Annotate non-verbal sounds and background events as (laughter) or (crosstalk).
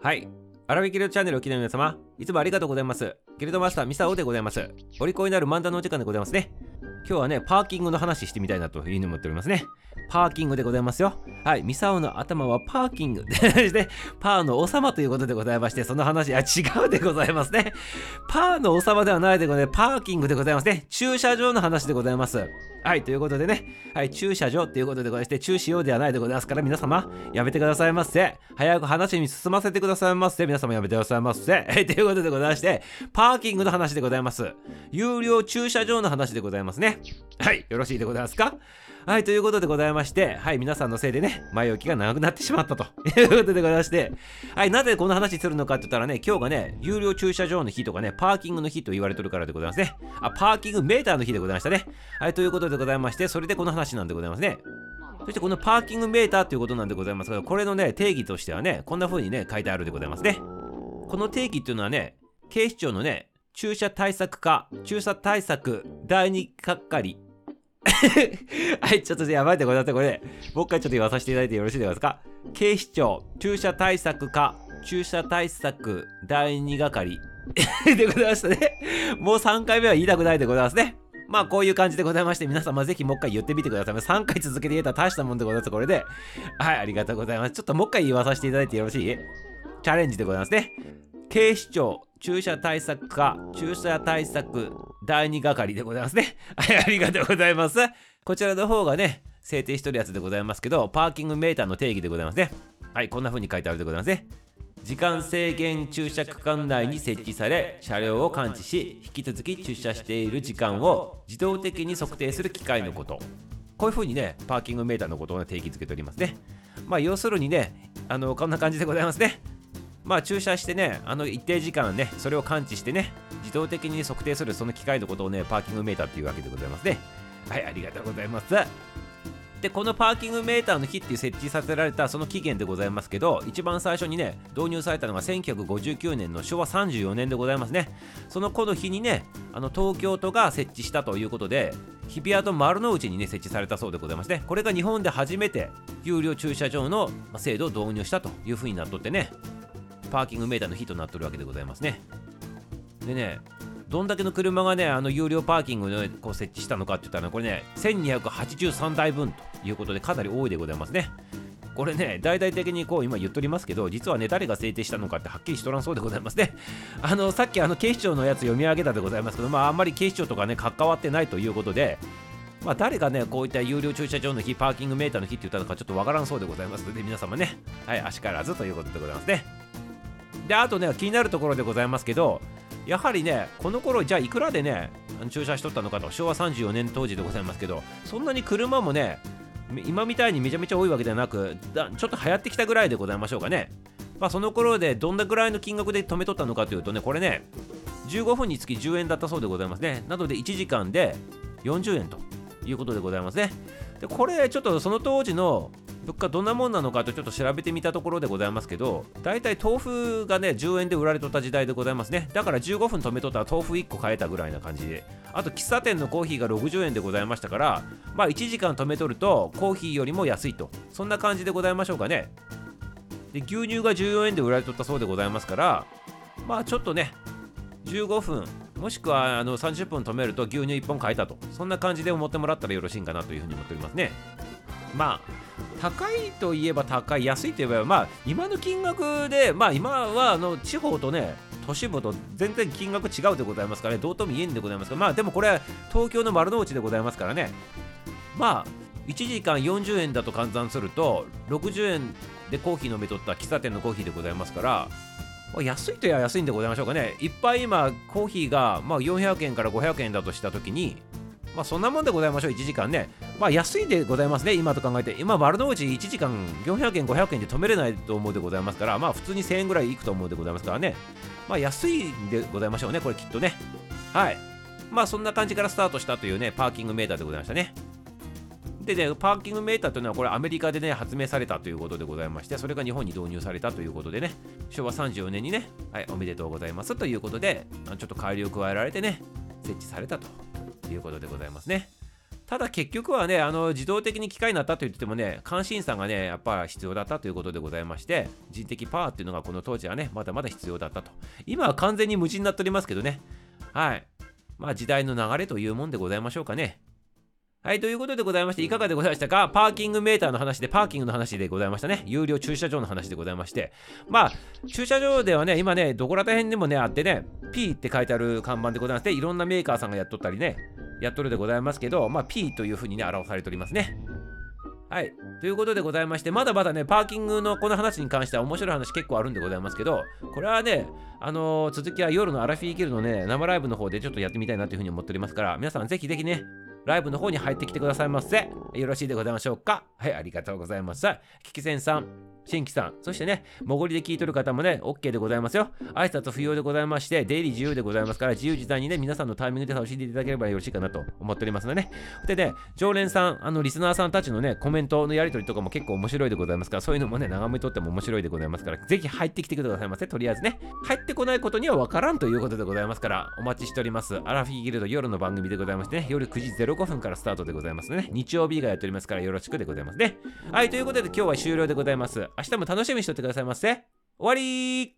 はい。アラビキルチャンネルをお聞きの皆様、いつもありがとうございます。ギルドマスターミサオでございます。お利口になる漫談のお時間でございますね。今日はね、パーキングの話してみたいなというふうに思っておりますね。パーキングでございますよ。はい、ミサオの頭はパーキング (laughs) でして、パーの王様ということでございまして、その話、あ、違うでございますね。パーの王様ではないでございます。パーキングでございますね。駐車場の話でございます。はい、ということでね、はい、駐車場ということでございまして、駐しようではないでございますから、皆様、やめてくださいませ。早く話に進ませてくださいませ。皆様やめてくださいませ。はい、ということでございまして、パーキングの話でございます。有料駐車場の話でございますね。ねはい、よろしいでございますか？はい、ということでございまして、はい、皆さんのせいでね、前置きが長くなってしまったということでございまして、はい、なぜこの話するのかって言ったらね、今日がね、有料駐車場の日とかね、パーキングの日と言われてるからでございますね。あ、パーキングメーターの日でございましたね。はい、ということでございまして、それでこの話なんでございますね。そしてこのパーキングメーターということなんでございますが、これのね、定義としてはね、こんな風にね、書いてあるでございますね。この定義っていうのはね、警視庁のね、駐車対策課、駐車対策第二係、(laughs) はい、ちょっとやばいでございます。これ、もう一回ちょっと言わさせていただいてよろしいですか？警視庁駐車対策課駐車対策第二係 (laughs) でございましたね。もう3回目は言いたくないでございますね。まあこういう感じでございまして皆様ぜひもう一回言ってみてください。3回続けて言えたら大したもんでございます。これで。はい、ありがとうございます。ちょっともう一回言わさせていただいてよろしい？チャレンジでございますね。警視庁駐車対策課駐車対策第二係でございますね。(laughs) はい、ありがとうございます。こちらの方がね、制定してるやつでございますけど、パーキングメーターの定義でございますね。はい、こんな風に書いてあるでございますね。時間制限駐車区間内に設置され、車両を感知し、引き続き駐車している時間を自動的に測定する機械のこと。こういう風にね、パーキングメーターのことを、ね、定義づけておりますね。まあ、要するにね、あの、こんな感じでございますね。まあ駐車してね、あの一定時間ね、それを感知してね、自動的に測定するその機械のことをね、パーキングメーターっていうわけでございますね。はい、ありがとうございます。で、このパーキングメーターの日っていう設置させられたその期限でございますけど、一番最初にね、導入されたのが1959年の昭和34年でございますね。そのこの日にね、あの東京都が設置したということで、日比谷と丸の内にね、設置されたそうでございますね。これが日本で初めて有料駐車場の制度を導入したというふうになっとってね、パーキングメーターの日となってるわけでございますね。でね、どんだけの車がね、あの有料パーキングを、ね、こう設置したのかって言ったら、これね、1283台分ということで、かなり多いでございますね。これね、大々的にこう今言っておりますけど、実はね、誰が制定したのかってはっきりしとらんそうでございますね。あの、さっきあの警視庁のやつ読み上げたでございますけど、まあ、あんまり警視庁とかね、関わってないということで、まあ、誰がね、こういった有料駐車場の日、パーキングメーターの日って言ったのかちょっとわからんそうでございますので、皆様ね、はい、足からずということでございますね。で、あとね、気になるところでございますけど、やはりね、この頃じゃあいくらでね、駐車しとったのかと、昭和34年当時でございますけど、そんなに車もね、今みたいにめちゃめちゃ多いわけではなく、ちょっと流行ってきたぐらいでございましょうかね。まあ、その頃でどんなぐらいの金額で止めとったのかというとね、これね、15分につき10円だったそうでございますね。なので1時間で40円ということでございますね。で、これちょっとその当時の物価どんなもんなのかとちょっと調べてみたところでございますけど、大体豆腐がね、10円で売られとった時代でございますね。だから15分止めとったら豆腐1個買えたぐらいな感じで。あと喫茶店のコーヒーが60円でございましたから、まあ1時間止めとるとコーヒーよりも安いと。そんな感じでございましょうかね。で、牛乳が14円で売られとったそうでございますから、まあちょっとね、15分もしくはあの30分止めると牛乳1本買えたとそんな感じで思ってもらったらよろしいんかなというふうに思っておりますねまあ高いといえば高い安いといえばまあ今の金額でまあ今はあの地方とね都市部と全然金額違うでございますからねどうとも言えんでございますがまあでもこれは東京の丸の内でございますからねまあ1時間40円だと換算すると60円でコーヒー飲み取った喫茶店のコーヒーでございますから安いといえば安いんでございましょうかね。いっぱい今、コーヒーが、まあ、400円から500円だとしたときに、まあ、そんなもんでございましょう、1時間ね。まあ、安いでございますね、今と考えて。今、丸の内1時間400円、500円で止めれないと思うでございますから、まあ、普通に1000円ぐらいいくと思うでございますからね。まあ、安いんでございましょうね、これきっとね。はい。まあ、そんな感じからスタートしたというね、パーキングメーターでございましたね。でね、パーキングメーターというのはこれアメリカでね、発明されたということでございまして、それが日本に導入されたということでね、昭和34年にね、はい、おめでとうございますということで、ちょっと改良を加えられてね、設置されたということでございますね。ただ結局はね、あの自動的に機械になったと言ってもね、監視員さんがね、やっぱ必要だったということでございまして、人的パワーっていうのがこの当時はね、まだまだ必要だったと。今は完全に無人になっておりますけどね。はい。まあ時代の流れというもんでございましょうかね。はい、ということでございまして、いかがでございましたか？パーキングメーターの話で、パーキングの話でございましたね。有料駐車場の話でございまして。まあ、駐車場ではね、今ね、どこら辺でもね、あってね、P って書いてある看板でございまして、いろんなメーカーさんがやっとったりね、やっとるでございますけど、まあ、P というふうにね、表されておりますね。はい。ということでございまして、まだまだね、パーキングのこの話に関しては面白い話結構あるんでございますけど、これはね、あのー、続きは夜のアラフィーギルのね、生ライブの方でちょっとやってみたいなというふうに思っておりますから、皆さんぜひぜひね、ライブの方に入ってきてくださいませ。よろしいでございましょうか。はい、ありがとうございます。キキセンさん。新規さん、そしてね、もごりで聞いとる方もね、OK でございますよ。挨拶不要でございまして、出入り自由でございますから、自由自在にね、皆さんのタイミングで楽しんでいただければよろしいかなと思っておりますのでね。でね、常連さん、あの、リスナーさんたちのね、コメントのやり取りとかも結構面白いでございますから、そういうのもね、眺めとっても面白いでございますから、ぜひ入ってきてくださいませ。とりあえずね、入ってこないことにはわからんということでございますから、お待ちしております。アラフィーギルド夜の番組でございましてね、夜9時05分からスタートでございますね。日曜日がやっておりますから、よろしくでございますね。はい、ということで今日は終了でございます。明日も楽しみにしとってくださいませ。終わり